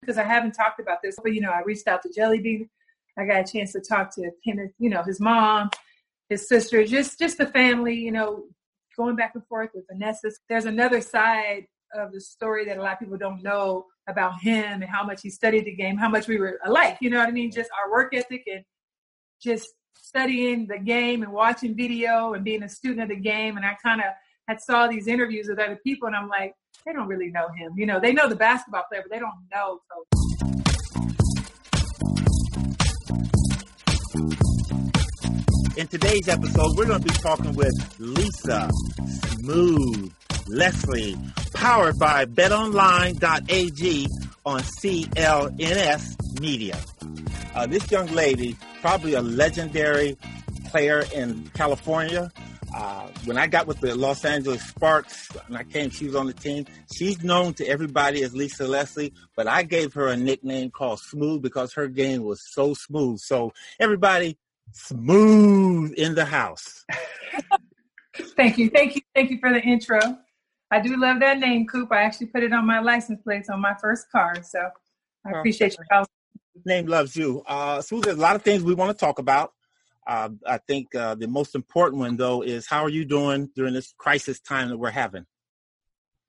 because I haven't talked about this. But you know, I reached out to Jelly Bean. I got a chance to talk to Kenneth, you know, his mom, his sister, just just the family. You know, going back and forth with Vanessa. There's another side of the story that a lot of people don't know about him and how much he studied the game, how much we were alike. You know what I mean? Just our work ethic and just studying the game and watching video and being a student of the game. And I kind of had saw these interviews with other people, and I'm like, they don't really know him. You know, they know the basketball player, but they don't know In today's episode, we're going to be talking with Lisa Smooth Leslie, powered by betonline.ag on CLNS Media. Uh, this young lady, probably a legendary player in California, uh, when I got with the Los Angeles Sparks and I came, she was on the team. She's known to everybody as Lisa Leslie, but I gave her a nickname called Smooth because her game was so smooth. So everybody, smooth in the house. thank you, thank you, thank you for the intro. I do love that name, Coop. I actually put it on my license plates on my first car, so I appreciate your Name loves you. Uh, Smooth, there's a lot of things we want to talk about. Uh, I think uh, the most important one, though, is how are you doing during this crisis time that we're having?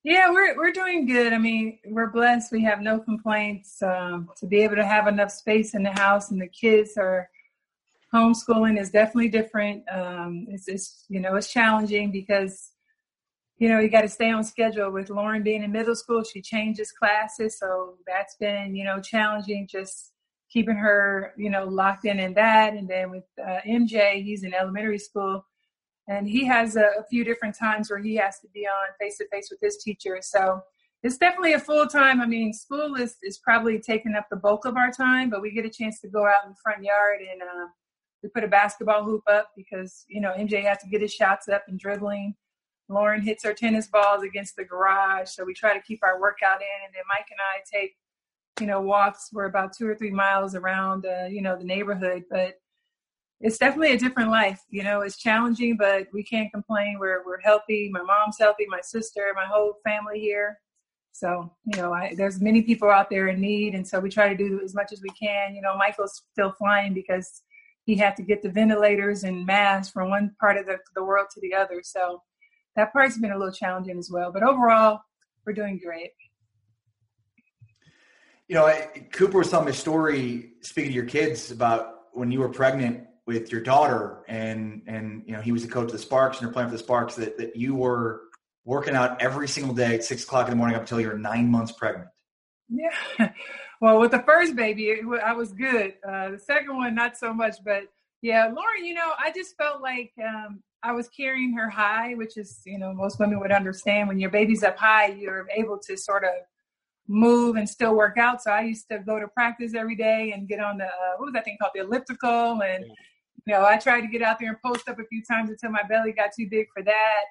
Yeah, we're we're doing good. I mean, we're blessed. We have no complaints. Um, to be able to have enough space in the house, and the kids are homeschooling is definitely different. Um, it's, it's you know it's challenging because you know you got to stay on schedule. With Lauren being in middle school, she changes classes, so that's been you know challenging. Just keeping her, you know, locked in in that. And then with uh, MJ, he's in elementary school, and he has a, a few different times where he has to be on face to face with his teacher. So it's definitely a full time. I mean, school is is probably taking up the bulk of our time, but we get a chance to go out in the front yard and uh, we put a basketball hoop up because you know MJ has to get his shots up and dribbling. Lauren hits her tennis balls against the garage, so we try to keep our workout in. And then Mike and I take you know, walks were about two or three miles around, uh, you know, the neighborhood. But it's definitely a different life. You know, it's challenging, but we can't complain. We're we're healthy. My mom's healthy. My sister, my whole family here. So you know, I, there's many people out there in need, and so we try to do as much as we can. You know, Michael's still flying because he had to get the ventilators and masks from one part of the, the world to the other. So that part's been a little challenging as well. But overall, we're doing great you know, Cooper was telling me a story speaking to your kids about when you were pregnant with your daughter and and you know he was the coach of the Sparks and you're playing for the Sparks that, that you were working out every single day at six o'clock in the morning up until you were nine months pregnant. Yeah. Well, with the first baby, I was good. Uh, the second one, not so much. But yeah, Lauren, you know, I just felt like um, I was carrying her high, which is, you know, most women would understand when your baby's up high, you're able to sort of move and still work out. So I used to go to practice every day and get on the uh, what was that thing called the elliptical, and you know I tried to get out there and post up a few times until my belly got too big for that.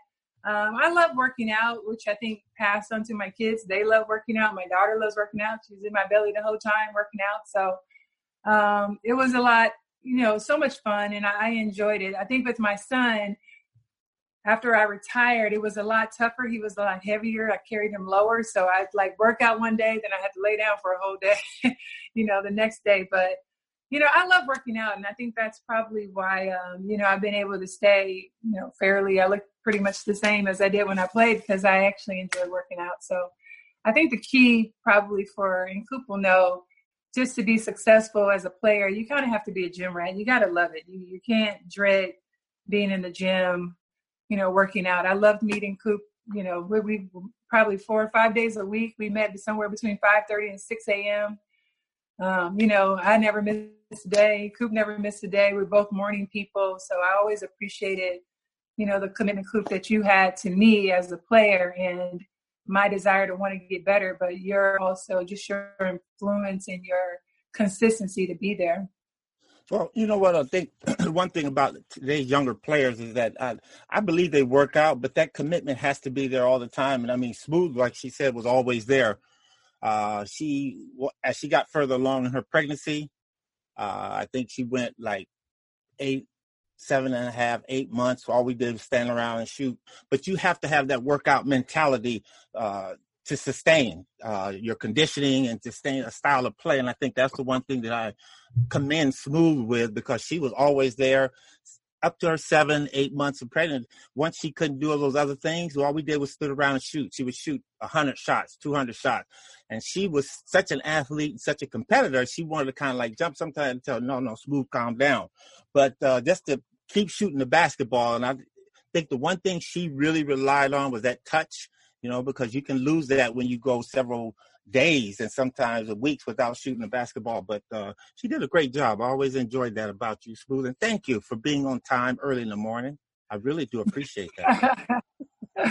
Um, I love working out, which I think passed on to my kids. They love working out. My daughter loves working out. She's in my belly the whole time working out. So um, it was a lot, you know, so much fun, and I enjoyed it. I think with my son after I retired, it was a lot tougher. He was a lot heavier. I carried him lower. So I'd like work out one day, then I had to lay down for a whole day, you know, the next day. But, you know, I love working out. And I think that's probably why, um, you know, I've been able to stay, you know, fairly, I look pretty much the same as I did when I played because I actually enjoy working out. So I think the key probably for, and Coop will know, just to be successful as a player, you kind of have to be a gym rat. You got to love it. You, you can't dread being in the gym you know, working out. I loved meeting Coop. You know, we, we probably four or five days a week. We met somewhere between five thirty and six a.m. Um, you know, I never missed a day. Coop never missed a day. We're both morning people, so I always appreciated, you know, the commitment, Coop, that you had to me as a player and my desire to want to get better. But you're also just your influence and your consistency to be there. Well, you know what I think. one thing about today's younger players is that I, I believe they work out, but that commitment has to be there all the time. And I mean, Smooth, like she said, was always there. Uh, she as she got further along in her pregnancy, uh, I think she went like eight, seven and a half, eight months. All we did was stand around and shoot. But you have to have that workout mentality. Uh, to sustain uh, your conditioning and to sustain a style of play. And I think that's the one thing that I commend Smooth with because she was always there up to her seven, eight months of pregnant. Once she couldn't do all those other things, all we did was stood around and shoot. She would shoot 100 shots, 200 shots. And she was such an athlete, such a competitor. She wanted to kind of like jump sometimes and tell, no, no, smooth, calm down. But uh, just to keep shooting the basketball. And I think the one thing she really relied on was that touch, you know, because you can lose that when you go several days and sometimes weeks without shooting a basketball. But uh, she did a great job. I always enjoyed that about you, Smooth. And thank you for being on time early in the morning. I really do appreciate that.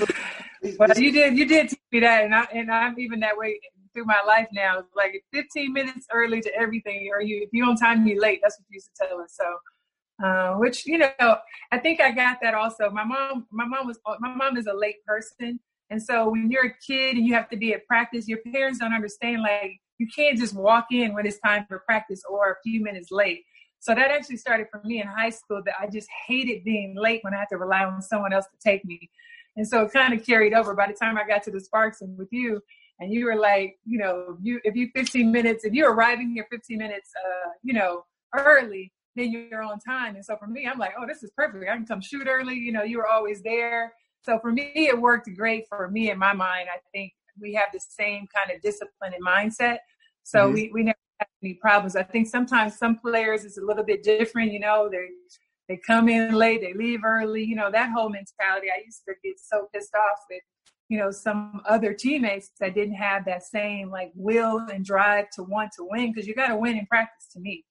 well, you did you did teach me that, and I and I'm even that way through my life now. Like 15 minutes early to everything, or you if you on time, you late. That's what you used to tell us. So, uh, which you know, I think I got that also. My mom, my mom was my mom is a late person, and so when you're a kid and you have to be at practice, your parents don't understand like you can't just walk in when it's time for practice or a few minutes late. So that actually started for me in high school that I just hated being late when I had to rely on someone else to take me. And so it kind of carried over by the time I got to the Sparks and with you, and you were like, you know, you if you 15 minutes, if you're arriving here 15 minutes, uh, you know, early, then you're on time. And so for me, I'm like, oh, this is perfect. I can come shoot early. You know, you were always there. So for me, it worked great for me in my mind. I think we have the same kind of discipline and mindset. So mm-hmm. we, we never have any problems. I think sometimes some players is a little bit different, you know, they they come in late, they leave early, you know, that whole mentality. I used to get so pissed off with, you know, some other teammates that didn't have that same like will and drive to want to win because you got to win in practice to me.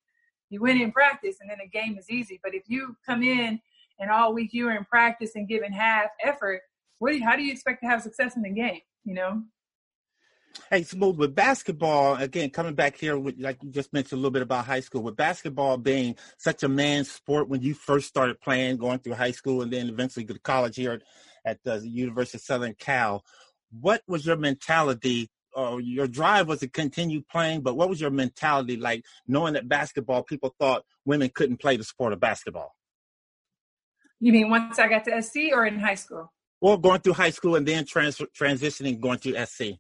You win in practice and then the game is easy. But if you come in and all week you were in practice and giving half effort, what do you, how do you expect to have success in the game? You know. Hey, Smooth, with basketball, again, coming back here, with, like you just mentioned a little bit about high school, with basketball being such a man's sport when you first started playing, going through high school, and then eventually to college here at the University of Southern Cal, what was your mentality? Or your drive was to continue playing, but what was your mentality like knowing that basketball, people thought women couldn't play the sport of basketball? You mean once I got to SC or in high school? Well, going through high school and then trans- transitioning, going to SC.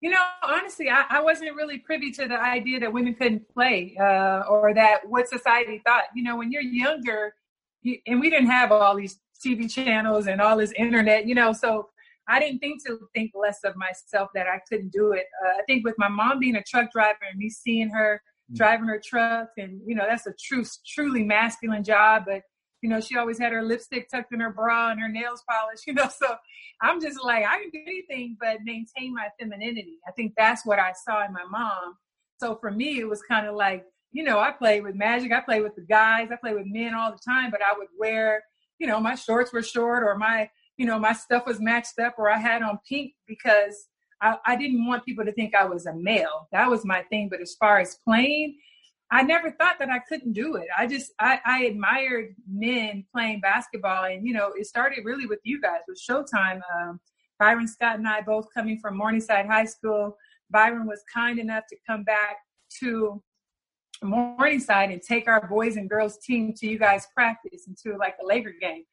You know, honestly, I, I, wasn't really privy to the idea that women couldn't play uh, or that what society thought. You know, when you're younger, you, and we didn't have all these TV channels and all this internet, you know, so I didn't think to think less of myself that I couldn't do it. Uh, I think with my mom being a truck driver and me seeing her mm. driving her truck, and you know, that's a true, truly masculine job, but you know, she always had her lipstick tucked in her bra and her nails polished, you know. So I'm just like, I can do anything but maintain my femininity. I think that's what I saw in my mom. So for me, it was kind of like, you know, I play with magic, I play with the guys, I play with men all the time, but I would wear, you know, my shorts were short or my, you know, my stuff was matched up or I had on pink because I, I didn't want people to think I was a male. That was my thing. But as far as playing, I never thought that I couldn't do it. I just I, I, admired men playing basketball, and you know, it started really with you guys with Showtime. Um, Byron Scott and I both coming from Morningside High School. Byron was kind enough to come back to Morningside and take our boys and girls team to you guys practice and to like a Laker game.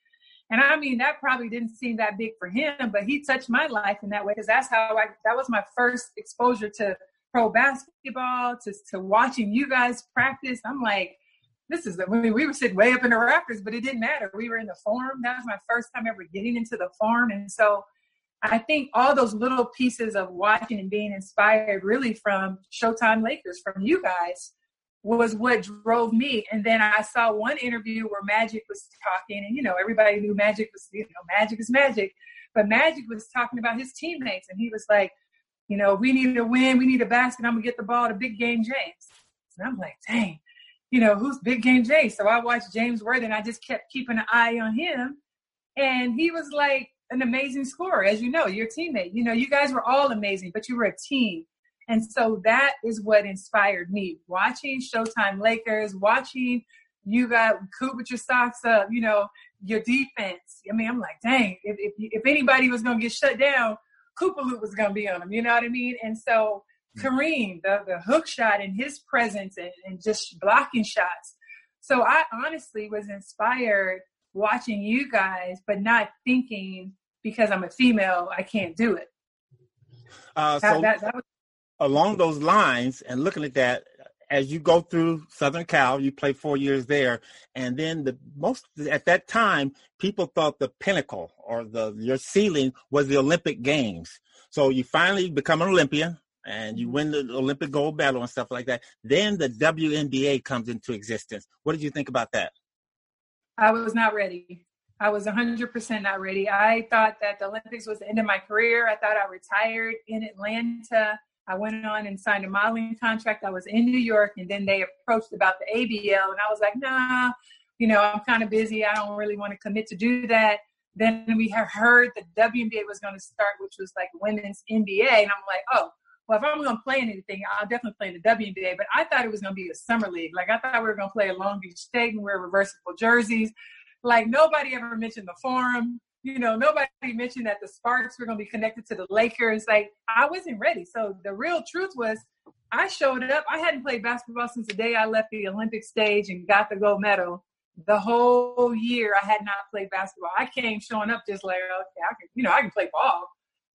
And I mean, that probably didn't seem that big for him, but he touched my life in that way because that's how I, that was my first exposure to pro basketball to, to watching you guys practice. I'm like, this is, I mean, we were sitting way up in the rafters, but it didn't matter. We were in the Forum. That was my first time ever getting into the Forum. And so I think all those little pieces of watching and being inspired really from Showtime Lakers, from you guys, was what drove me. And then I saw one interview where Magic was talking, and you know, everybody knew Magic was, you know, Magic is Magic. But Magic was talking about his teammates, and he was like, you know, we need to win, we need a basket, I'm gonna get the ball to Big Game James. And I'm like, dang, you know, who's Big Game James? So I watched James Worthy and I just kept keeping an eye on him. And he was like an amazing scorer, as you know, your teammate. You know, you guys were all amazing, but you were a team. And so that is what inspired me. Watching Showtime Lakers, watching you got Coop with your socks up, you know, your defense. I mean, I'm like, dang, if, if, if anybody was going to get shut down, Koopaloop was going to be on him. You know what I mean? And so hmm. Kareem, the, the hook shot and his presence and, and just blocking shots. So I honestly was inspired watching you guys, but not thinking because I'm a female, I can't do it. Uh, so that, that was- along those lines, and looking at that, as you go through Southern Cal, you play four years there, and then the most at that time, people thought the pinnacle or the your ceiling was the Olympic Games. So you finally become an Olympian and you mm-hmm. win the Olympic gold medal and stuff like that. Then the WNBA comes into existence. What did you think about that? I was not ready. I was 100% not ready. I thought that the Olympics was the end of my career. I thought I retired in Atlanta. I went on and signed a modeling contract. I was in New York, and then they approached about the ABL, and I was like, nah, you know, I'm kind of busy. I don't really want to commit to do that. Then we heard the WNBA was going to start, which was like women's NBA, and I'm like, oh, well, if I'm going to play in anything, I'll definitely play in the WNBA. But I thought it was going to be a summer league. Like I thought we were going to play at Long Beach State and wear reversible jerseys. Like nobody ever mentioned the Forum you know, nobody mentioned that the Sparks were going to be connected to the Lakers. Like, I wasn't ready. So the real truth was, I showed up. I hadn't played basketball since the day I left the Olympic stage and got the gold medal. The whole year, I had not played basketball. I came showing up just like, okay, I can, you know, I can play ball,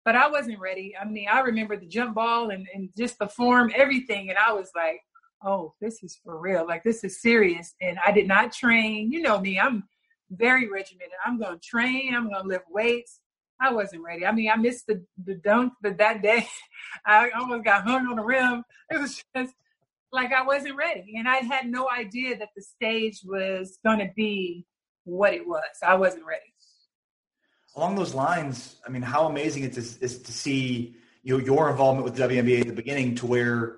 but I wasn't ready. I mean, I remember the jump ball and, and just the Forum, everything, and I was like, oh, this is for real. Like, this is serious. And I did not train. You know me, I'm very regimented. I'm going to train. I'm going to lift weights. I wasn't ready. I mean, I missed the, the dunk, but that day I almost got hung on the rim. It was just like I wasn't ready. And I had no idea that the stage was going to be what it was. I wasn't ready. Along those lines, I mean, how amazing it is, is to see you know, your involvement with WNBA at the beginning to where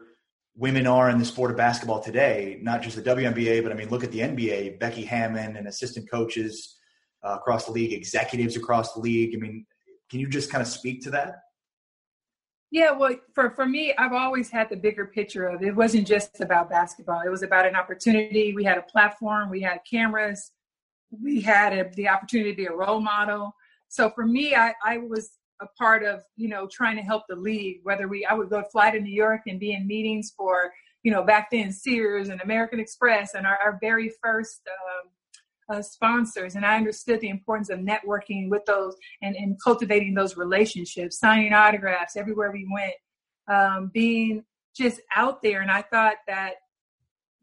women are in the sport of basketball today, not just the WNBA, but I mean, look at the NBA, Becky Hammon and assistant coaches uh, across the league, executives across the league. I mean, can you just kind of speak to that? Yeah, well, for, for me, I've always had the bigger picture of it. it wasn't just about basketball. It was about an opportunity. We had a platform, we had cameras, we had a, the opportunity to be a role model. So for me, I, I was a part of you know trying to help the league whether we i would go fly to new york and be in meetings for you know back then sears and american express and our, our very first um, uh, sponsors. And i understood the importance of networking with those and, and cultivating those relationships signing autographs everywhere we went um, being just out there. And i thought that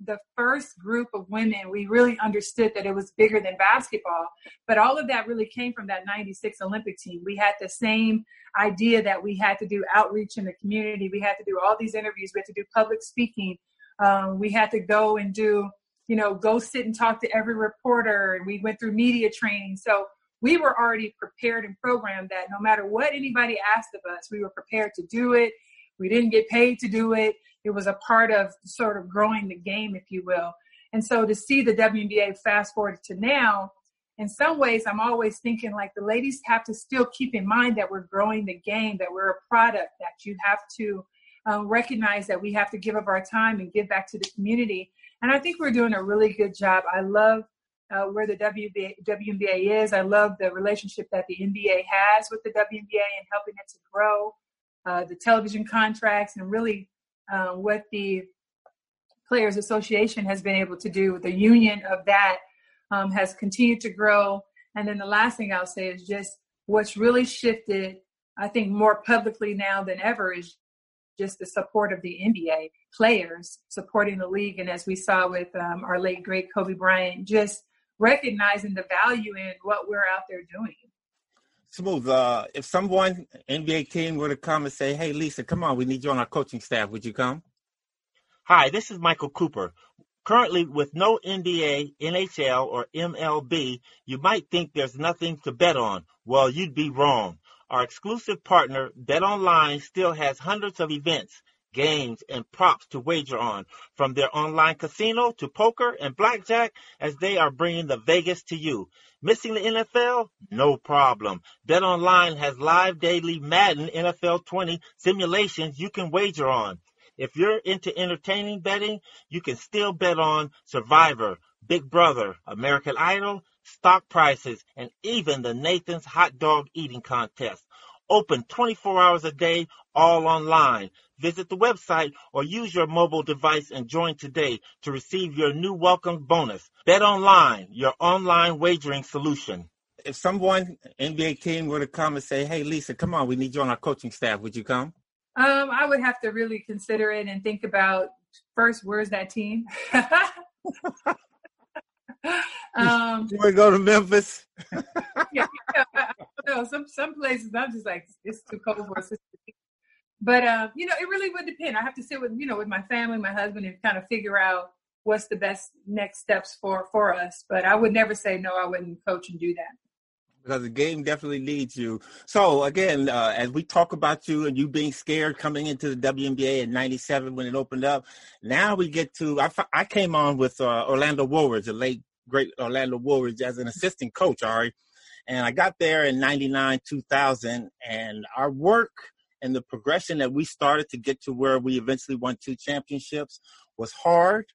the first group of women, we really understood that it was bigger than basketball. But all of that really came from that 96 Olympic team. We had the same idea that we had to do outreach in the community. We had to do all these interviews. We had to do public speaking. Um, we had to go and do, you know, go sit and talk to every reporter. And we went through media training. So we were already prepared and programmed that no matter what anybody asked of us, we were prepared to do it. We didn't get paid to do it it was a part of sort of growing the game, if you will. And so to see the WNBA fast forward to now, in some ways, I'm always thinking like the ladies have to still keep in mind that we're growing the game, that we're a product, that you have to um, recognize that we have to give of our time and give back to the community. And I think we're doing a really good job. I love uh, where the WNBA, WNBA is. I love the relationship that the NBA has with the WNBA and helping it to grow, uh, the television contracts, and really uh, what the Players Association has been able to do. The union of that um, has continued to grow. And then the last thing I'll say is just what's really shifted, I think, more publicly now than ever is just the support of the NBA players supporting the league. And as we saw with um, our late great Kobe Bryant, just recognizing the value in what we're out there doing. Smooth. Uh, if someone NBA team were to come and say, "Hey, Lisa, come on, we need you on our coaching staff," would you come? Hi, this is Michael Cooper. Currently, with no NBA, NHL, or MLB, you might think there's nothing to bet on. Well, you'd be wrong. Our exclusive partner, BetOnline, still has hundreds of events games, and props to wager on, from their online casino to poker and blackjack, as they are bringing the Vegas to you. Missing the NFL? No problem. BetOnline has live daily Madden NFL 20 simulations you can wager on. If you're into entertaining betting, you can still bet on Survivor, Big Brother, American Idol, stock prices, and even the Nathan's Hot Dog Eating Contest. Open 24 hours a day, all online. Visit the website or use your mobile device and join today to receive your new welcome bonus. Bet online, your online wagering solution. If someone NBA team were to come and say, "Hey, Lisa, come on, we need you on our coaching staff," would you come? Um, I would have to really consider it and think about first, where's that team? um, you want to go to Memphis? yeah, know. Some some places I'm just like it's too cold for us. But uh, you know, it really would depend. I have to sit with you know with my family, my husband, and kind of figure out what's the best next steps for for us. But I would never say no. I wouldn't coach and do that because the game definitely needs you. So again, uh, as we talk about you and you being scared coming into the WNBA in '97 when it opened up, now we get to. I, I came on with uh, Orlando Woolridge, the late great Orlando Woolridge, as an assistant coach, Ari, and I got there in '99, 2000, and our work and the progression that we started to get to where we eventually won two championships was hard.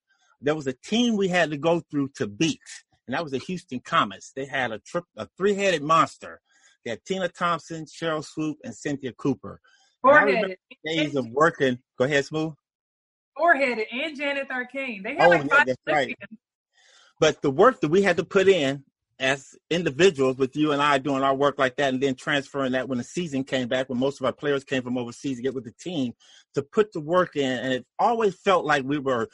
There was a team we had to go through to beat and that was the Houston Comets. They had a, tri- a three-headed monster. They had Tina Thompson, Sheryl Swoopes, and Cynthia Cooper. Four-headed. Days of working. Go ahead, Smooth. Four-headed and Janeth Arcain. They had oh, like yeah, that's right. But the work that we had to put in as individuals with you and I doing our work like that and then transferring that when the season came back when most of our players came from overseas to get with the team to put the work in and it always felt like we were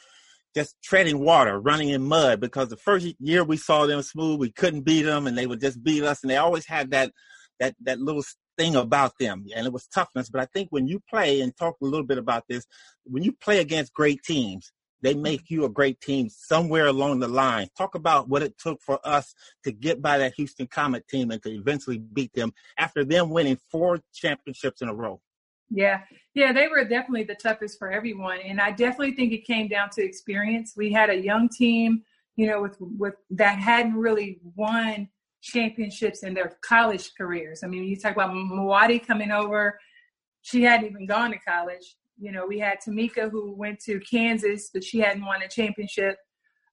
just treading water, running in mud because the first year we saw them smooth, we couldn't beat them and they would just beat us and they always had that that that little thing about them and it was toughness. But I think when you play and talk a little bit about this, when you play against great teams, they make you a great team somewhere along the line. Talk about what it took for us to get by that Houston Comet team and to eventually beat them after them winning four championships in a row. Yeah, yeah, they were definitely the toughest for everyone, and I definitely think it came down to experience. We had a young team, you know, with with that hadn't really won championships in their college careers. I mean, you talk about Mwadi coming over, she hadn't even gone to college. You know, we had Tamecka who went to Kansas, but she hadn't won a championship.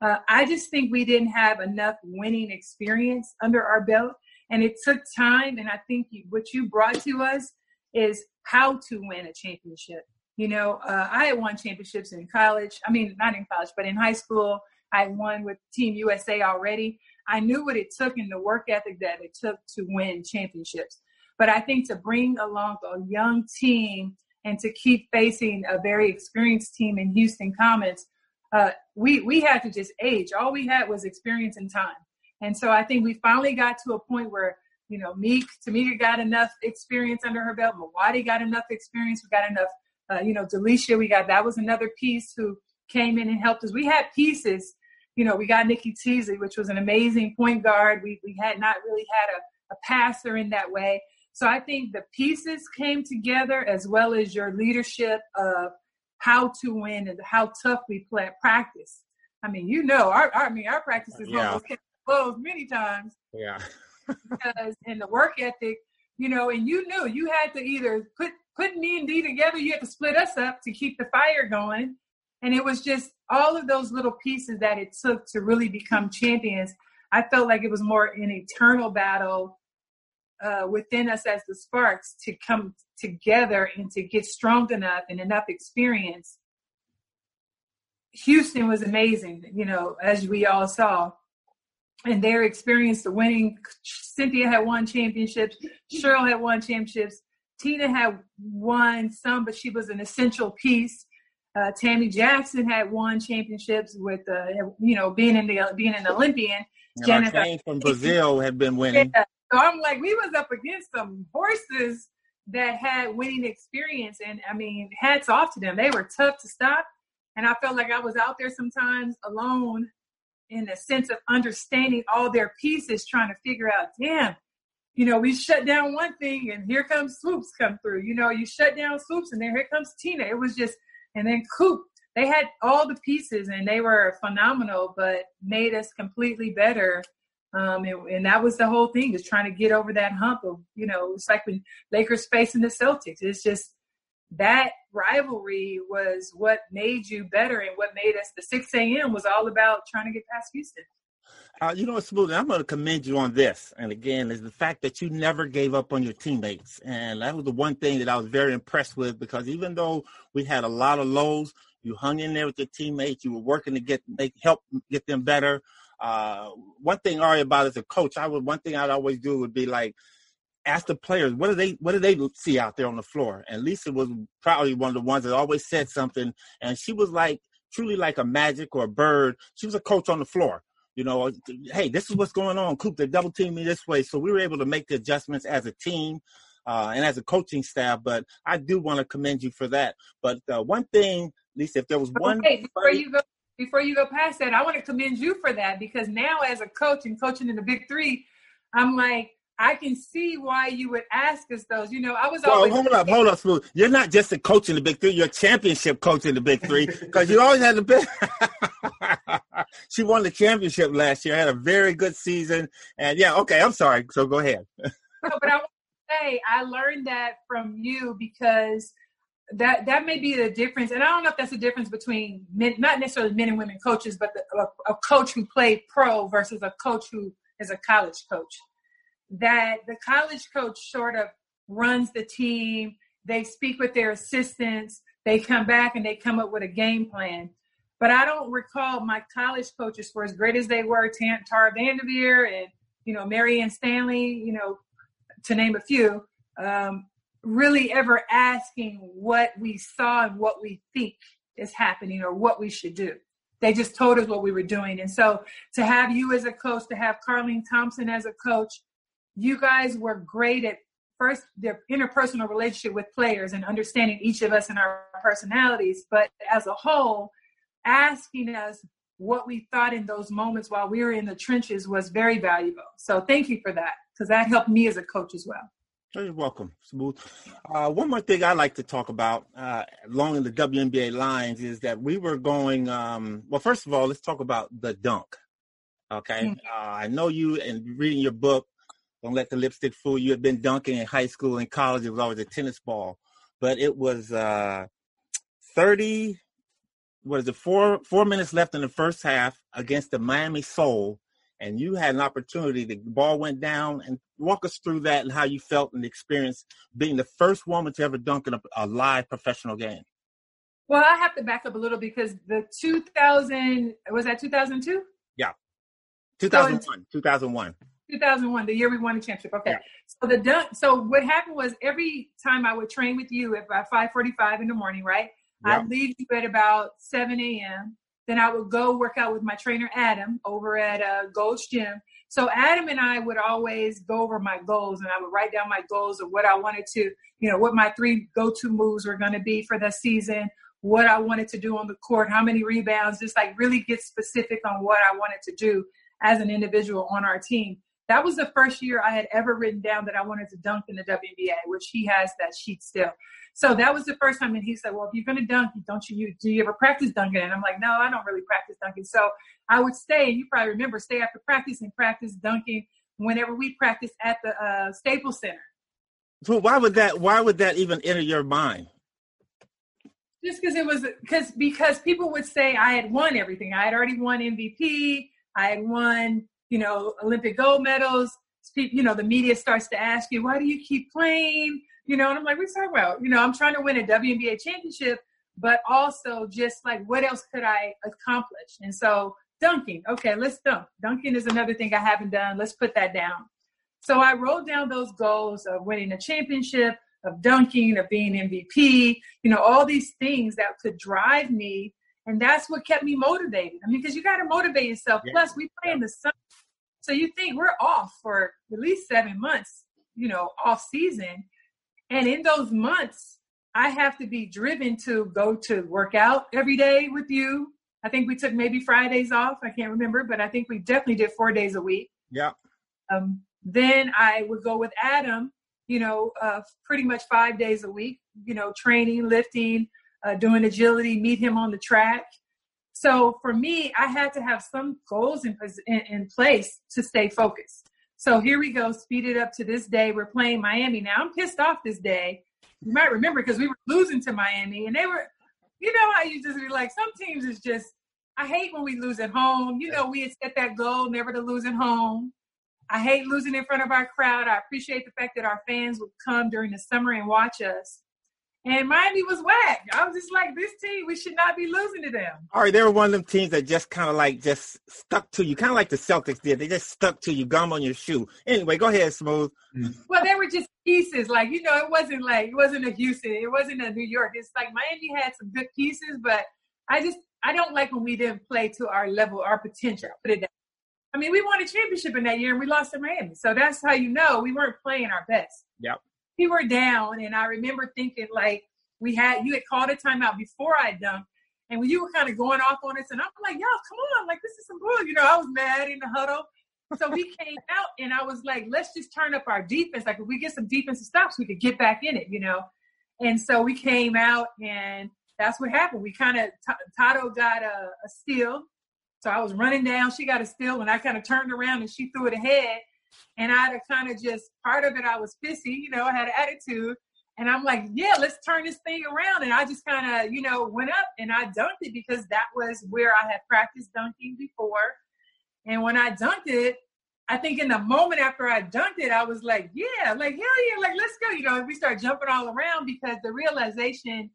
Uh, I just think we didn't have enough winning experience under our belt, and it took time. And I think you, what you brought to us is how to win a championship. You know, uh, I had won championships in college. I mean, not in college, but in high school. I won with Team USA already. I knew what it took and the work ethic that it took to win championships. But I think to bring along a young team and to keep facing a very experienced team in Houston Comets, uh, we we had to just age. All we had was experience and time. And so I think we finally got to a point where you know, Meek, Tamecka got enough experience under her belt. Mwadi got enough experience. We got enough, uh, you know, Delisha, we got, that was another piece who came in and helped us. We had pieces, you know, we got Nikki Teasley, which was an amazing point guard. We, we had not really had a, a passer in that way. So I think the pieces came together as well as your leadership of how to win and how tough we play practice. I mean, you know, our, our I mean, our practices yeah. almost closed many times. Yeah because in the work ethic, you know, and you knew you had to either put put me and D together, you had to split us up to keep the fire going. And it was just all of those little pieces that it took to really become champions. I felt like it was more an eternal battle uh, within us as the Sparks to come together and to get strong enough and enough experience. Houston was amazing, you know, as we all saw and their experience the winning. Cynthia had won championships. Sheryl had won championships. Tina had won some, but she was an essential piece. Uh, Tammy Jackson had won championships with, uh, you know, being in the being an Olympian. And Janet from Brazil had been winning. Yeah. So I'm like, we was up against some horses that had winning experience, and I mean, hats off to them. They were tough to stop, and I felt like I was out there sometimes alone in a sense of understanding all their pieces, trying to figure out, damn, you know, we shut down one thing and here comes Swoopes come through. You know, you shut down Swoopes and then here comes Tina. It was just, and then Coop. They had all the pieces and they were phenomenal, but made us completely better. Um, and, and, that was the whole thing, is trying to get over that hump of, you know, it's like when Lakers facing the Celtics. It's just that rivalry was what made you better and what made us the 6 a.m. was all about trying to get past Houston. Uh, you know, it's Smooth, I'm going to commend you on this. And again, is the fact that you never gave up on your teammates. And that was the one thing that I was very impressed with because even though we had a lot of lows, you hung in there with your teammates. You were working to get make help get them better. Uh, one thing, Ari, about as a coach, I would one thing I'd always do would be like, ask the players what do they what do they see out there on the floor. And Lisa was probably one of the ones that always said something, and she was like truly like a magic or a bird. She was a coach on the floor. You know, hey, this is what's going on. Coop, they double team me this way, so we were able to make the adjustments as a team. Uh, and as a coaching staff, but I do want to commend you for that. But uh, one thing, Lisa, if there was one, okay, before you go, before you go past that, I want to commend you for that because now as a coach and coaching in the Big Three, I'm like, I can see why you would ask us those. You know, I was always. hold up, hold up, Smooth. You're not just a coach in the Big Three. You're a championship coach in the Big Three because you always had the best. she won the championship last year. Had a very good season, and yeah, okay. I'm sorry. So go ahead. no, but I want to say I learned that from you because that that may be the difference, and I don't know if that's the difference between men, not necessarily men and women coaches, but the, a, a coach who played pro versus a coach who is a college coach that the college coach sort of runs the team. They speak with their assistants. They come back and they come up with a game plan. But I don't recall my college coaches, for as great as they were, Tara VanDerveer and you know Marianne Stanley, you know, to name a few, um, really ever asking what we saw and what we think is happening or what we should do. They just told us what we were doing. And so to have you as a coach, to have Karleen Thompson as a coach, you guys were great at first their interpersonal relationship with players and understanding each of us and our personalities, but as a whole, asking us what we thought in those moments while we were in the trenches was very valuable. So thank you for that because that helped me as a coach as well. You're welcome, Smooth. Uh, one more thing I like to talk about uh, along the WNBA lines is that we were going. Um, well, first of all, let's talk about the dunk. Okay, mm-hmm. uh, I know you and reading your book don't let the lipstick fool you. Had been dunking in high school and college. It was always a tennis ball, but it was uh, thirty. What is it? Four four minutes left in the first half against the Miami Sol, and you had an opportunity. The ball went down, and walk us through that and how you felt and the experience being the first woman to ever dunk in a, a live professional game. Well, I have to back up a little because the 2000 was that 2002. Yeah, 2001. So 2001. 2001, the year we won the championship. Okay. Yeah. So the dunk. So what happened was every time I would train with you at about 5:45 in the morning, right? Yeah. I'd leave you at about 7 a.m. Then I would go work out with my trainer Adam over at uh, Gold's Gym. So Adam and I would always go over my goals, and I would write down my goals of what I wanted to, you know, what my three go-to moves were going to be for the season, what I wanted to do on the court, how many rebounds, just like really get specific on what I wanted to do as an individual on our team that was the first year I had ever written down that I wanted to dunk in the WNBA, which he has that sheet still. So that was the first time, and he said, "Well, if you're going to dunk, don't you? Do you ever practice dunking?" And I'm like, "No, I don't really practice dunking." So I would stay, and you probably remember, stay after practice and practice dunking whenever we practice at the uh, Staples Center. So why would that? Why would that even enter your mind? Just because it was because because people would say I had won everything. I had already won MVP. I had won you know, Olympic gold medals. You know, the media starts to ask you, why do you keep playing? You know, and I'm like, we talking about? You know, I'm trying to win a WNBA championship, but also just like, what else could I accomplish? And so dunking, okay, let's dunk. Dunking is another thing I haven't done. Let's put that down. So I wrote down those goals of winning a championship, of dunking, of being MVP, you know, all these things that could drive me. And that's what kept me motivated. I mean, because you got to motivate yourself. Yeah. Plus, we play in the sun so you think we're off for at least seven months, you know, off season. And in those months, I have to be driven to go to work out every day with you. I think we took maybe Fridays off. I can't remember, but I think we definitely did four days a week. Yeah. Um, then I would go with Adam, you know, uh, pretty much five days a week, you know, training, lifting, uh, doing agility, meet him on the track. So for me, I had to have some goals in, in, in place to stay focused. So here we go, speed it up to this day. We're playing Miami. Now I'm pissed off this day. You might remember because we were losing to Miami and they were, you know how you just be like, some teams is just, I hate when we lose at home. You know, we had set that goal never to lose at home. I hate losing in front of our crowd. I appreciate the fact that our fans would come during the summer and watch us. And Miami was whack. I was just like, this team, we should not be losing to them. All right, they were one of them teams that just kind of like just stuck to you, kind of like the Celtics did. They just stuck to you, gum on your shoe. Anyway, go ahead, Smooth. Mm. Well, they were just pieces. Like, you know, it wasn't like, it wasn't a Houston, it wasn't a New York. It's like Miami had some good pieces, but I just, I don't like when we didn't play to our level, our potential. Put it that. I mean, we won a championship in that year and we lost to Miami. So that's how you know we weren't playing our best. Yep. We were down, and I remember thinking like we had you had called a timeout before I dunked, and when you were kind of going off on us, and I'm like, "Yo, come on, like this is some bull," you know. I was mad in the huddle, so we came out, and I was like, "Let's just turn up our defense. Like if we get some defensive stops, we could get back in it, you know." And so we came out, and that's what happened. We kind of Tato got a, a steal, so I was running down. She got a steal, and I kind of turned around, and she threw it ahead. And I had kind of just part of it. I was pissy, you know. I had an attitude, and I'm like, yeah, let's turn this thing around. And I just kind of, you know, went up and I dunked it because that was where I had practiced dunking before. And when I dunked it, I think in the moment after I dunked it, I was like, yeah, like, hell yeah, like, let's go. You know, we start jumping all around because the realization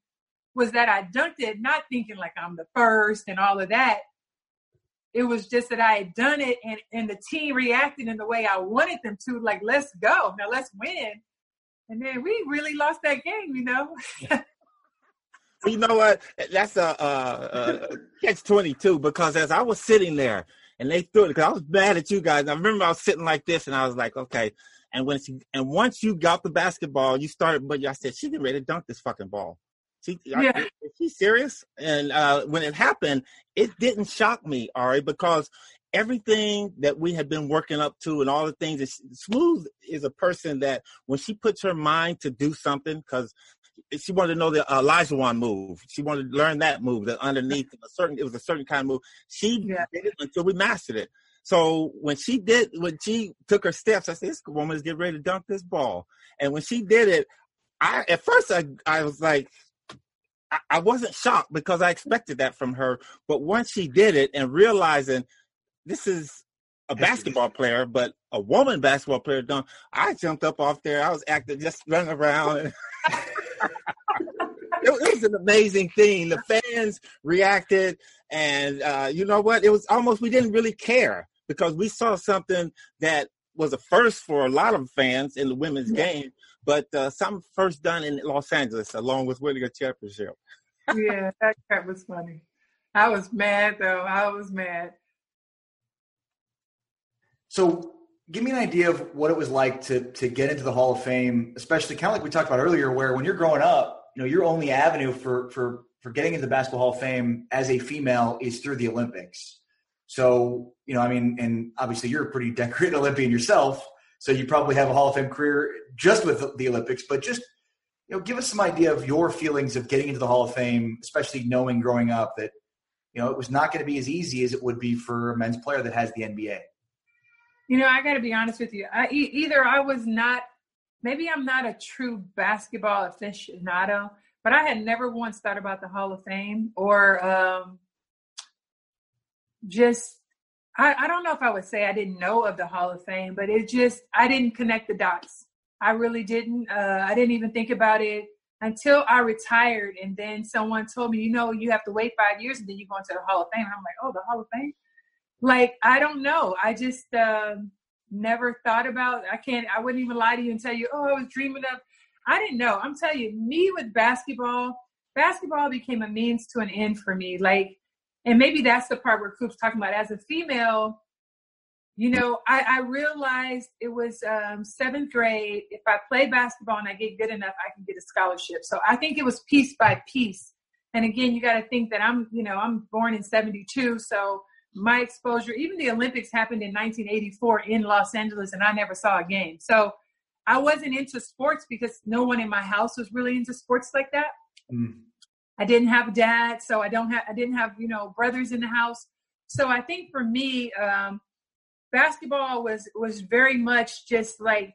was that I dunked it, not thinking like I'm the first and all of that. It was just that I had done it and, and the team reacted in the way I wanted them to, like, let's go. Now let's win. And then we really lost that game, you know. you know what? That's a, a, a catch twenty two because as I was sitting there and they threw it because I was mad at you guys. I remember I was sitting like this and I was like, okay. And when she, and once you got the basketball, you started. But I said she getting ready to dunk this fucking ball. She, yeah. I, is she serious? And uh, when it happened, it didn't shock me, Ari, because everything that we had been working up to and all the things that she, smooth is a person that when she puts her mind to do something because she wanted to know the uh, Olajuwon move. She wanted to learn that move, that underneath a certain it was a certain kind of move. She yeah. did it until we mastered it. So when she did, when she took her steps, I said, "This woman is getting ready to dunk this ball." And when she did it, I at first I I was like, I, wasn't shocked because I expected that from her. But once she did it and realizing this is a basketball player, but a woman basketball player done. I jumped up off there. I was acting, just running around. it, it, was an amazing thing. The fans reacted, and uh, you know what? It was almost we didn't really care because we saw something that was a first for a lot of fans in the women's yeah. game, but uh, something first done in Los Angeles along with winning a championship. yeah, that, that was funny. I was mad though. I was mad. So give me an idea of what it was like to to get into the Hall of Fame, especially kind of like we talked about earlier, where when you're growing up, you know, your only avenue for for for getting into the Basketball Hall of Fame as a female is through the Olympics. So, you know, I mean, and obviously you're a pretty decorated Olympian yourself, so you probably have a Hall of Fame career just with the Olympics, but just you know, give us some idea of your feelings of getting into the Hall of Fame, especially knowing growing up that you know it was not going to be as easy as it would be for a men's player that has the NBA. You know, I got to be honest with you. I either I was not, maybe I'm not a true basketball aficionado, but I had never once thought about the Hall of Fame or um, just. I, I don't know if I would say I didn't know of the Hall of Fame, but it just I didn't connect the dots. I really didn't. Uh, I didn't even think about it until I retired, and then someone told me, you know, you have to wait five years and then you go into the Hall of Fame. And I'm like, oh, the Hall of Fame like i don't know i just uh, never thought about i can't i wouldn't even lie to you and tell you oh i was dreaming of i didn't know i'm telling you me with basketball basketball became a means to an end for me like and maybe that's the part where coop's talking about as a female you know i, I realized it was um, seventh grade if i play basketball and i get good enough i can get a scholarship so i think it was piece by piece and again you got to think that i'm you know i'm born in 72 so my exposure, even the Olympics happened in 1984 in Los Angeles, and I never saw a game. So I wasn't into sports because no one in my house was really into sports like that. Mm. I didn't have a dad, so I don't have I didn't have you know brothers in the house. So I think for me, um, basketball was was very much just like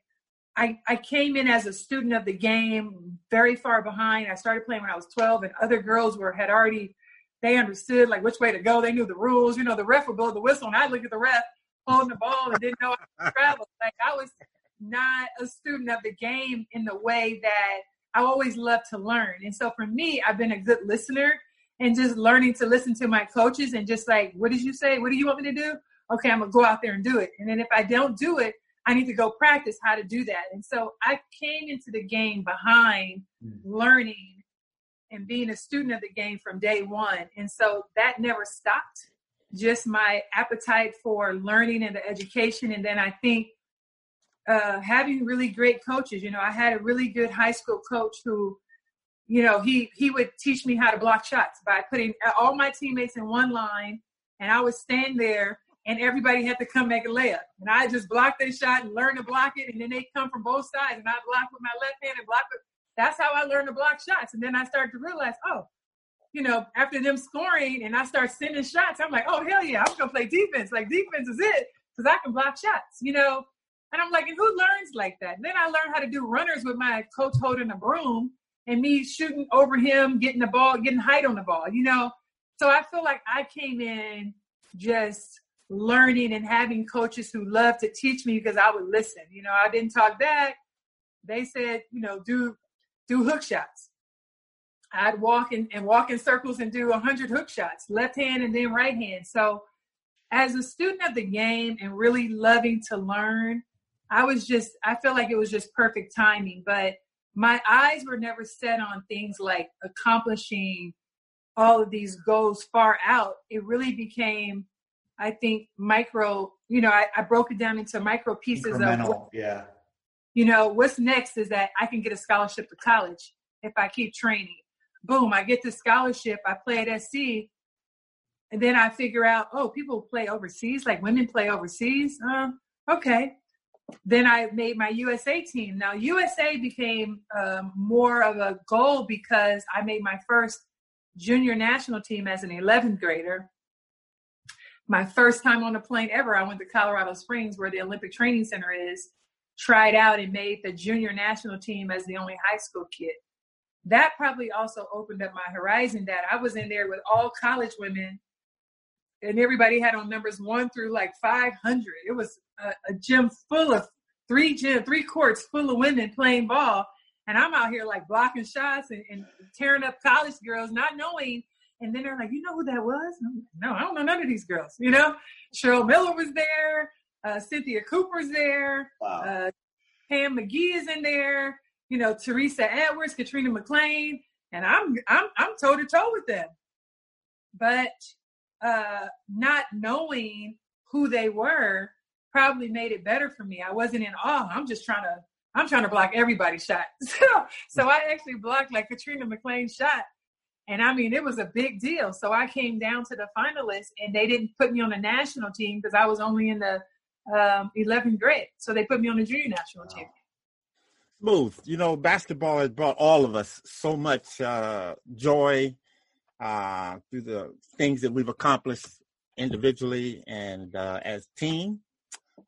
I, I came in as a student of the game, very far behind. I started playing when I was 12, and other girls were had already they understood like which way to go. They knew the rules. You know, the ref would blow the whistle, and I look at the ref holding the ball and didn't know how to travel. Like I was not a student of the game in the way that I always love to learn. And so for me, I've been a good listener and just learning to listen to my coaches and just like, what did you say? What do you want me to do? Okay, I'm gonna go out there and do it. And then if I don't do it, I need to go practice how to do that. And so I came into the game behind mm. learning and being a student of the game from day one. And so that never stopped. Just my appetite for learning and the education. And then I think uh, having really great coaches. You know, I had a really good high school coach who, you know, he he would teach me how to block shots by putting all my teammates in one line, and I would stand there and everybody had to come make a layup. And I just block their shot and learn to block it. And then they come from both sides and I block with my left hand and block with that's how I learned to block shots. And then I started to realize, oh, you know, after them scoring and I start sending shots, I'm like, oh hell yeah, I'm gonna play defense. Like defense is it, because I can block shots, you know. And I'm like, and who learns like that? And then I learned how to do runners with my coach holding a broom and me shooting over him, getting the ball, getting height on the ball, you know. So I feel like I came in just learning and having coaches who love to teach me because I would listen. You know, I didn't talk back. They said, you know, do do hook shots. I'd walk in and walk in circles and do a hundred hook shots, left hand and then right hand. So as a student of the game and really loving to learn, I was just I feel like it was just perfect timing. But my eyes were never set on things like accomplishing all of these goals far out. It really became I think micro, you know, I, I broke it down into micro pieces of what, yeah. You know, what's next is that I can get a scholarship to college if I keep training. Boom, I get the scholarship, I play at SC, and then I figure out, oh, people play overseas, like women play overseas. Uh, okay. Then I made my USA team. Now USA became um, more of a goal because I made my first junior national team as an 11th grader my first time on a plane ever, I went to Colorado Springs, where the Olympic Training Center is, tried out and made the junior national team as the only high school kid. That probably also opened up my horizon that I was in there with all college women and everybody had on numbers one through like 500. It was a, a gym full of three gym, three courts full of women playing ball. And I'm out here like blocking shots and, and tearing up college girls, not knowing and then they're like, you know who that was? Like, no, I don't know none of these girls. You know, Cheryl Miller was there. Uh, Cynthia Cooper's there. Wow. Uh, Pam McGee is in there. You know, Teresa Edwards, Katrina McClain, and I'm I'm I'm toe to toe with them. But uh, not knowing who they were probably made it better for me. I wasn't in awe. I'm just trying to I'm trying to block everybody's shot. So so I actually blocked like Katrina McClain's shot and I mean, it was a big deal. So I came down to the finalists, and they didn't put me on the national team because I was only in the um, 11th grade. So they put me on the junior national wow. team. Smooth. You know, basketball has brought all of us so much uh, joy uh, through the things that we've accomplished individually and uh, as team.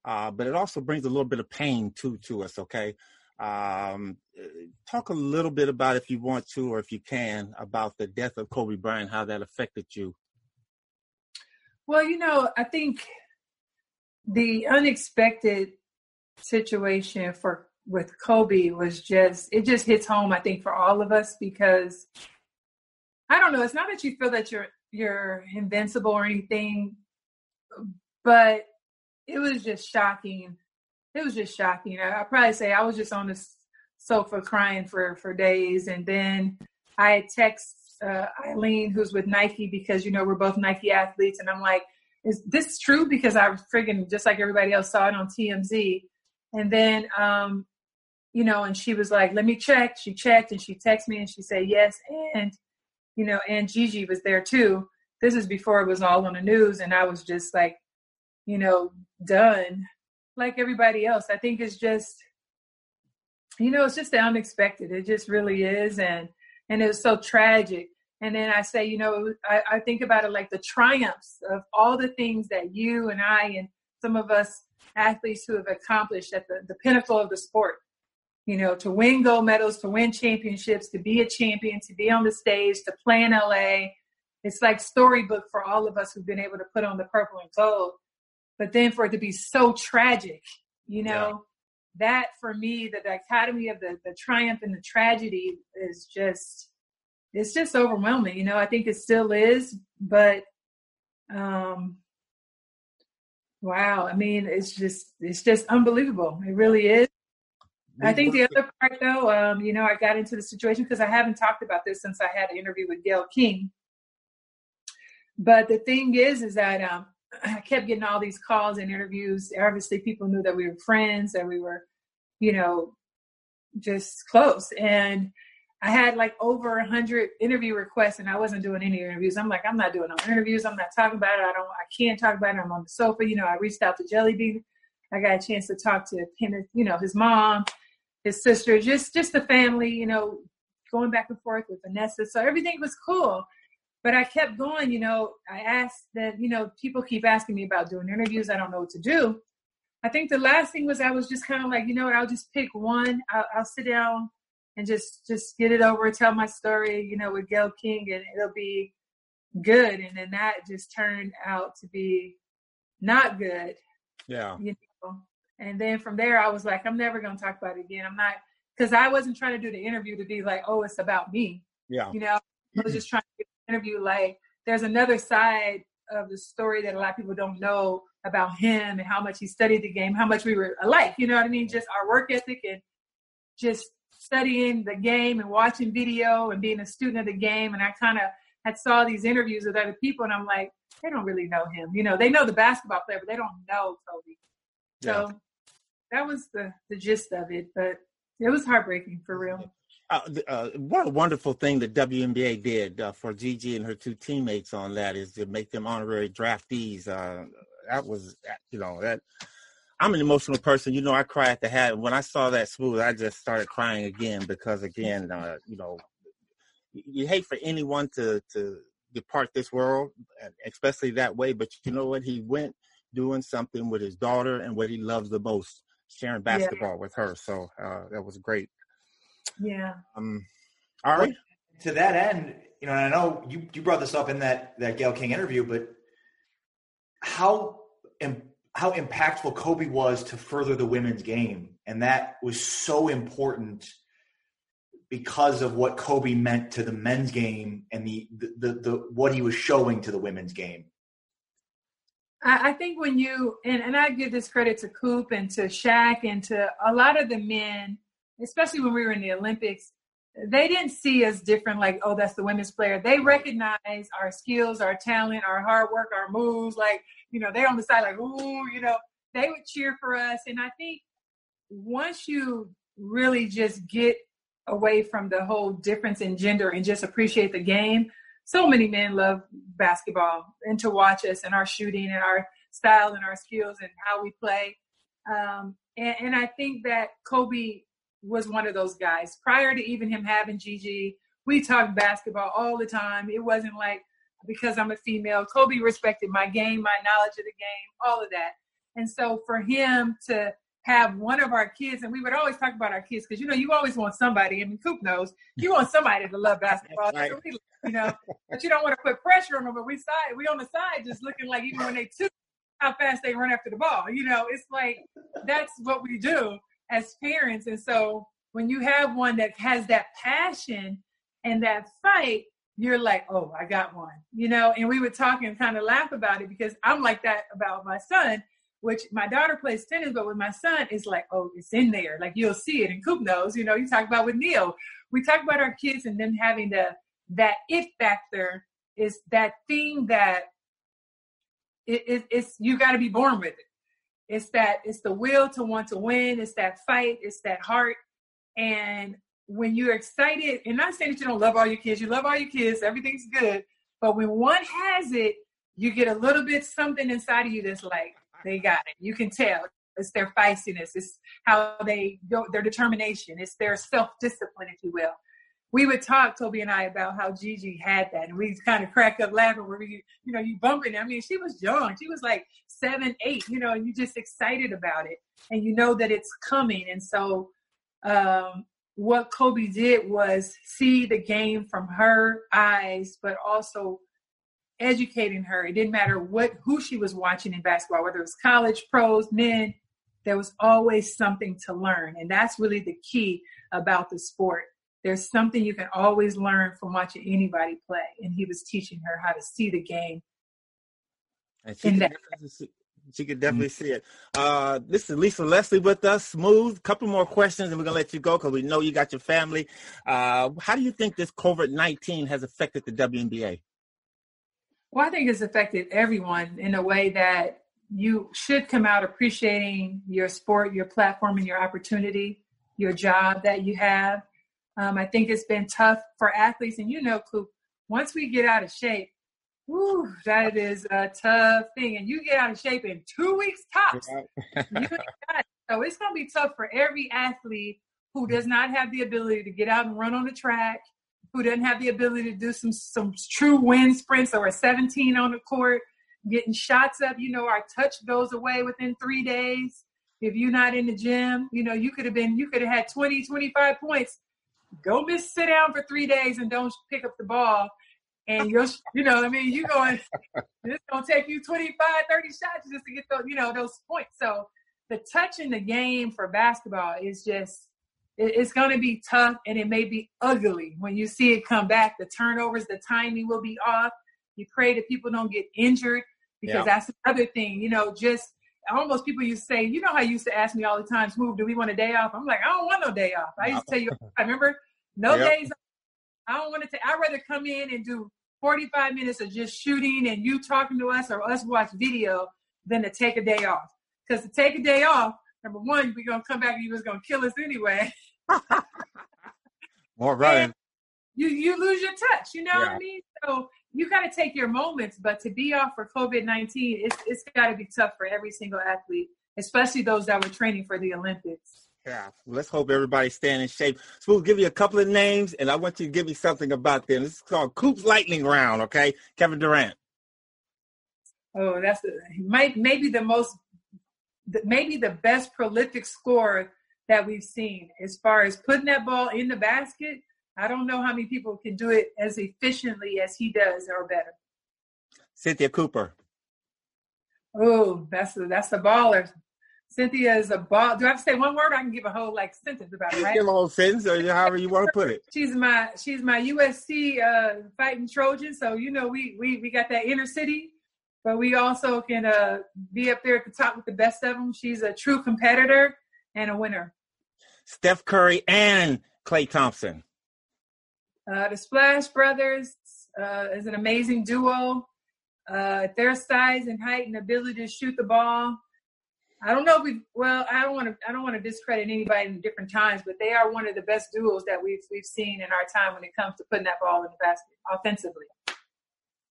Uh, but it also brings a little bit of pain too to us. Okay, um, talk a little bit about, if you want to, or if you can, about the death of Kobe Bryant, how that affected you. Well, you know, I think the unexpected situation for with Kobe was just it just hits home. I think for all of us because I don't know. It's not that you feel that you're you're invincible or anything, but it was just shocking it was just shocking. I, I probably say I was just on the sofa crying for for days, and then I text uh, Eileen, who's with Nike, because you know we're both Nike athletes, and I'm like, "Is this true?" Because I was friggin' just like everybody else saw it on TMZ, and then um, you know, and she was like, "Let me check." She checked, and she texted me, and she said yes, and you know, and Gigi was there too. This is before it was all on the news, and I was just like, you know, done like everybody else. I think it's just, you know, it's just the unexpected. It just really is, and and it was so tragic. And then I say, you know, I, I think about it like the triumphs of all the things that you and I and some of us athletes who have accomplished at the, the pinnacle of the sport. You know, to win gold medals, to win championships, to be a champion, to be on the stage, to play in LA. It's like storybook for all of us who've been able to put on the purple and gold but then for it to be so tragic, you know, that for me, the dichotomy of the the triumph and the tragedy is just it's just overwhelming. You know, I think it still is, but um wow, I mean, it's just it's just unbelievable. It really is. I think the other part, though, um, you know, I got into the situation because I haven't talked about this since I had an interview with Gayle King. But the thing is, is that um, I kept getting all these calls and interviews. Obviously, people knew that we were friends, that we were, you know, just close. And I had like over a hundred interview requests, and I wasn't doing any interviews. I'm like, I'm not doing no interviews. I'm not talking about it. I don't. I can't talk about it. I'm on the sofa. You know, I reached out to Jelly Bean. I got a chance to talk to him, you know, his mom, his sister, just just the family. You know, going back and forth with Vanessa. So everything was cool. But I kept going. You know, I asked that. You know, people keep asking me about doing interviews. I don't know what to do. I think the last thing was I was just kind of like, you know what? I'll just pick one. I'll, I'll sit down and just just get it over, tell my story, you know, with Gayle King, and it'll be good. And then that just turned out to be not good. Yeah. You know. And then from there, I was like, I'm never going to talk about it again. I'm not because I wasn't trying to do the interview to be like, oh, it's about me. Yeah. You know, I was just trying to interview like there's another side of the story that a lot of people don't know about him and how much he studied the game, how much we were alike. You know what I mean? Just our work ethic and just studying the game and watching video and being a student of the game. And I kind of had saw these interviews with other people, and I'm like, they don't really know him. You know, they know the basketball player, but they don't know Kobe. So yeah. that was the the gist of it. But it was heartbreaking for real. Uh, uh, what a wonderful thing the WNBA did uh, for Gigi and her two teammates on that is to make them honorary draftees. Uh, that was, you know, that I'm an emotional person. You know, I cry at the hat. When I saw that smooth, I just started crying again because, again, uh, you know, you hate for anyone to to depart this world, especially that way. But you know what? He went doing something with his daughter and what he loves the most, sharing basketball yeah. with her. So uh, that was great. Yeah. Um. All right. Well, to that end, you know, I know you you brought this up in that that Gayle King interview, but how how impactful Kobe was to further the women's game. And that was so important because of what Kobe meant to the men's game and the the, the, the what he was showing to the women's game. I, think when you and, and I give this credit to Coop and to Shaq and to a lot of the men, especially when we were in the Olympics, they didn't see us different like, oh, that's the women's player. They recognize our skills, our talent, our hard work, our moves, like you know, they're on the side like, ooh, you know, they would cheer for us. And I think once you really just get away from the whole difference in gender and just appreciate the game, so many men love basketball and to watch us and our shooting and our style and our skills and how we play. Um, and, and I think that Kobe was one of those guys. Prior to even him having Gigi, we talked basketball all the time. It wasn't like, because I'm a female. Kobe respected my game, my knowledge of the game, all of that. And so for him to have one of our kids, and we would always talk about our kids because you know you always want somebody. I mean, Coop knows you want somebody to love basketball, right. you know, but you don't want to put pressure on them. But we side, we on the side, just looking like even when they took how fast they run after the ball. You know, it's like that's what we do as parents. And so when you have one that has that passion and that fight, you're like, oh, I got one, you know? And we would talk and kind of laugh about it because I'm like that about my son, which my daughter plays tennis, but with my son, it's like, oh, it's in there. Like you'll see it. And Coop knows, you know, you talk about with Neil. We talk about our kids and them having the that it factor is that thing that it, it, it's you got to be born with it. It's that it's the will to want to win. It's that fight. It's that heart. And when you're excited, and not saying that you don't love all your kids, you love all your kids, everything's good. But when one has it, you get a little bit something inside of you that's like, they got it. You can tell. It's their feistiness. It's how they go, their determination. It's their self discipline, if you will. We would talk, Kobe and I, about how Gigi had that, and we kind of crack up laughing where we, you know, you bumping. I mean, she was young. She was like seven, eight, you know, and you just excited about it, and you know that it's coming. And so, um, what Kobe did was see the game from her eyes, but also educating her. It didn't matter what who she was watching in basketball, whether it was college, pros, men. there was always something to learn. And that's really the key about the sport. There's something you can always learn from watching anybody play. And he was teaching her how to see the game. And she, could see, she could definitely mm-hmm. see it. Uh, this is Lisa Leslie with us. Smooth. Couple more questions, and we're gonna let you go because we know you got your family. Uh, how do you think this COVID nineteen has affected the WNBA? Well, I think it's affected everyone in a way that you should come out appreciating your sport, your platform, and your opportunity, your job that you have. Um, I think it's been tough for athletes, and you know, Coop, once we get out of shape, whew, that is a tough thing. And you get out of shape in two weeks tops. so it's going to be tough for every athlete who mm. does not have the ability to get out and run on the track, who doesn't have the ability to do some some true wind sprints or a 17 on the court, getting shots up. You know, our touch goes away within three days. If you're not in the gym, you know, you could have been, you could have had 20, 25 points. Go miss sit down for three days and don't pick up the ball. And you're, you know, I mean, you going, it's going to take you 25, 30 shots just to get those, you know, those points. So the touch in the game for basketball is just, it's going to be tough and it may be ugly when you see it come back. The turnovers, the timing will be off. You pray that people don't get injured because yeah. that's another thing. You know, just almost people used to say, you know how you used to ask me all the time, Smooth, do we want a day off? I'm like, I don't want no day off. I used to tell you, I remember, no yep. days. I don't want to. take, I'd rather come in and do 45 minutes of just shooting and you talking to us or us watch video than to take a day off. Because to take a day off, number one, we're gonna come back and you was gonna kill us anyway. All right. running. You you lose your touch. You know yeah. what I mean? So you got to take your moments, but to be off for COVID 19, it's, it's got to be tough for every single athlete, especially those that were training for the Olympics. Yeah, let's hope everybody's staying in shape. So we'll give you a couple of names, and I want you to give me something about them. This is called Coop's Lightning Round, okay? Kevin Durant. Oh, that's the, might maybe the most, maybe the best prolific scorer that we've seen as far as putting that ball in the basket I don't know how many people can do it as efficiently as he does or better. Cynthia Cooper. Oh, that's a, that's a baller. Cynthia is a ball. Do I have to say one word? I can give a whole like sentence about it, right? Give a whole sentence, or however you want to put it. she's my she's my USC uh, fighting Trojan. So you know we we we got that inner city, but we also can uh, be up there at the top with the best of them. She's a true competitor and a winner. Steph Curry and Klay Thompson. Uh, the Splash Brothers uh, is an amazing duo. Uh, their size and height and ability to shoot the ball. I don't know if we well, I don't want to I don't want to discredit anybody in different times, but they are one of the best duels that we've we've seen in our time when it comes to putting that ball in the basket offensively.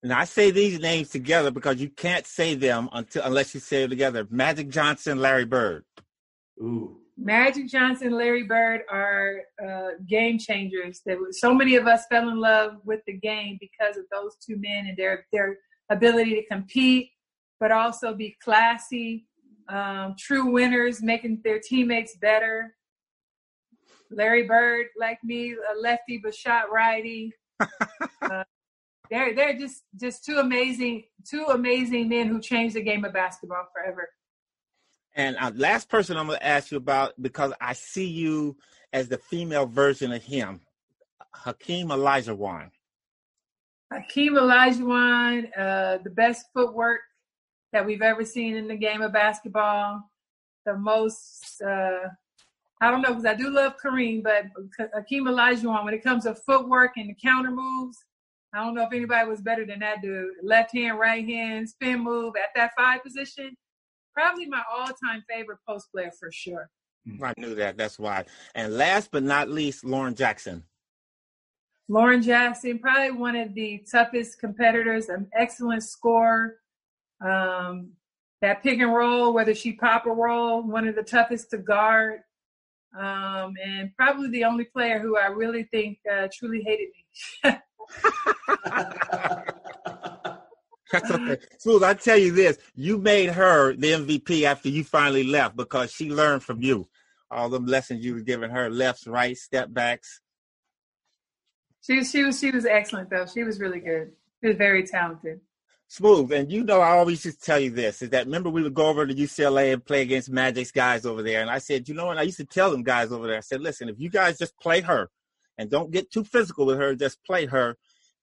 And I say these names together because you can't say them until unless you say them together. Magic Johnson, Larry Bird. Ooh. Magic Johnson, Larry Bird are uh, game changers. That so many of us fell in love with the game because of those two men and their their ability to compete, but also be classy, um, true winners, making their teammates better. Larry Bird, like me, a lefty but shot righty. uh, they're they're just just two amazing two amazing men who changed the game of basketball forever. And uh, last person I'm going to ask you about because I see you as the female version of him, Hakeem Olajuwon. Hakeem Olajuwon, uh, the best footwork that we've ever seen in the game of basketball. The most, uh, I don't know, because I do love Kareem, but Hakeem Olajuwon, when it comes to footwork and the counter moves, I don't know if anybody was better than that dude. Left hand, right hand, spin move at that five position probably my all-time favorite post player for sure. Mm. I knew that. That's why. And last but not least, Lauren Jackson. Lauren Jackson, probably one of the toughest competitors, an excellent scorer. Um, that pick and roll, whether she pop or roll, one of the toughest to guard. Um, and probably the only player who I really think uh, truly hated me. That's okay. Smooth, I tell you this, you made her the MVP after you finally left because she learned from you. All the lessons you were giving her, lefts, right, step backs. She she was she was excellent though. She was really good. She was very talented. Smooth, and you know I always just tell you this is that remember we would go over to UCLA and play against Magic's guys over there, and I said, you know what? I used to tell them guys over there, I said, listen, if you guys just play her and don't get too physical with her, just play her.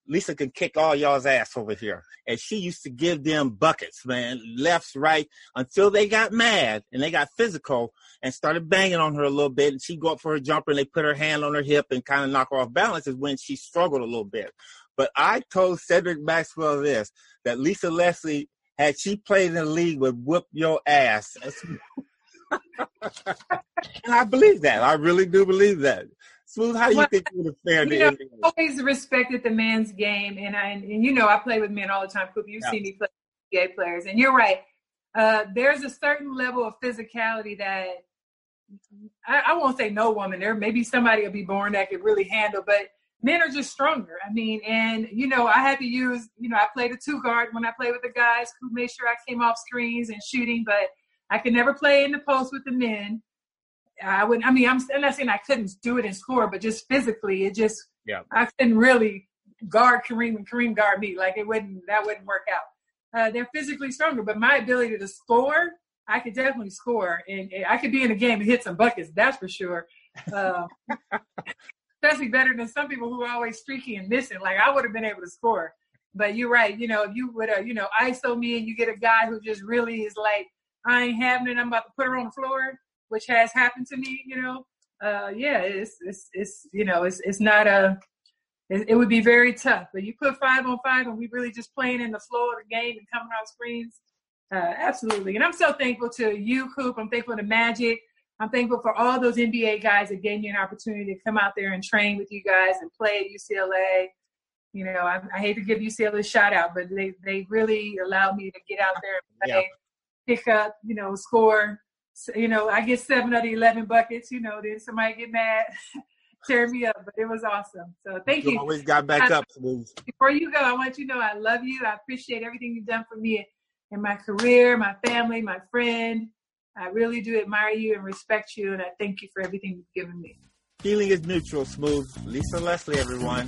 Lisa can kick all y'all's ass over here. And she used to give them buckets, man, left, right, until they got mad and they got physical and started banging on her a little bit. And she'd go up for her jumper and they put her hand on her hip and kind of knock her off balance is when she struggled a little bit. But I told Cedric Maxwell this that Lisa Leslie, had she played in the league, would whoop your ass. and I believe that. I really do believe that. Smooth, how do you well, think you would have fared? You know, I always respected the man's game, and I and, you know I play with men all the time. Coop, you yeah. see me play with gay players, and you're right. Uh, there's a certain level of physicality that I, I, won't say no woman. There maybe somebody will be born that could really handle, but men are just stronger. I mean, and you know, I had to use, you know, I played a two guard when I played with the guys who made sure I came off screens and shooting, but I could never play in the post with the men. I would, I mean, I'm, I'm not saying I couldn't do it and score, but just physically, it just, yeah, I couldn't really guard Kareem and Kareem guard me. Like it wouldn't, that wouldn't work out. Uh, they're physically stronger, but my ability to score, I could definitely score, and, and I could be in a game and hit some buckets. That's for sure. Uh, especially better than some people who are always streaky and missing. Like I would have been able to score. But you're right. You know, if you would have, you know, ISO me and you get a guy who just really is like, I ain't having it. I'm about to put her on the floor, which has happened to me. You know, uh, yeah, it's it's it's you know, it's it's not a. It, it would be very tough. But you put five on five, and we really just playing in the flow of the game and coming off screens. Uh, absolutely. And I'm so thankful to you, Coop. I'm thankful to Magic. I'm thankful for all those NBA guys that gave me an opportunity to come out there and train with you guys and play at UCLA. You know, I, I hate to give UCLA a shout out, but they, they really allowed me to get out there and play, yeah. pick up, you know, score. So, you know, I get seven out of the 11 buckets, you know, then somebody get mad, tear me up, but it was awesome. So thank you. you. Always got back I, up. Before you go, I want you to know I love you. I appreciate everything you've done for me in my career, my family, my friend I really do admire you and respect you, and I thank you for everything you've given me. Feeling is neutral, smooth. Lisa Leslie, everyone.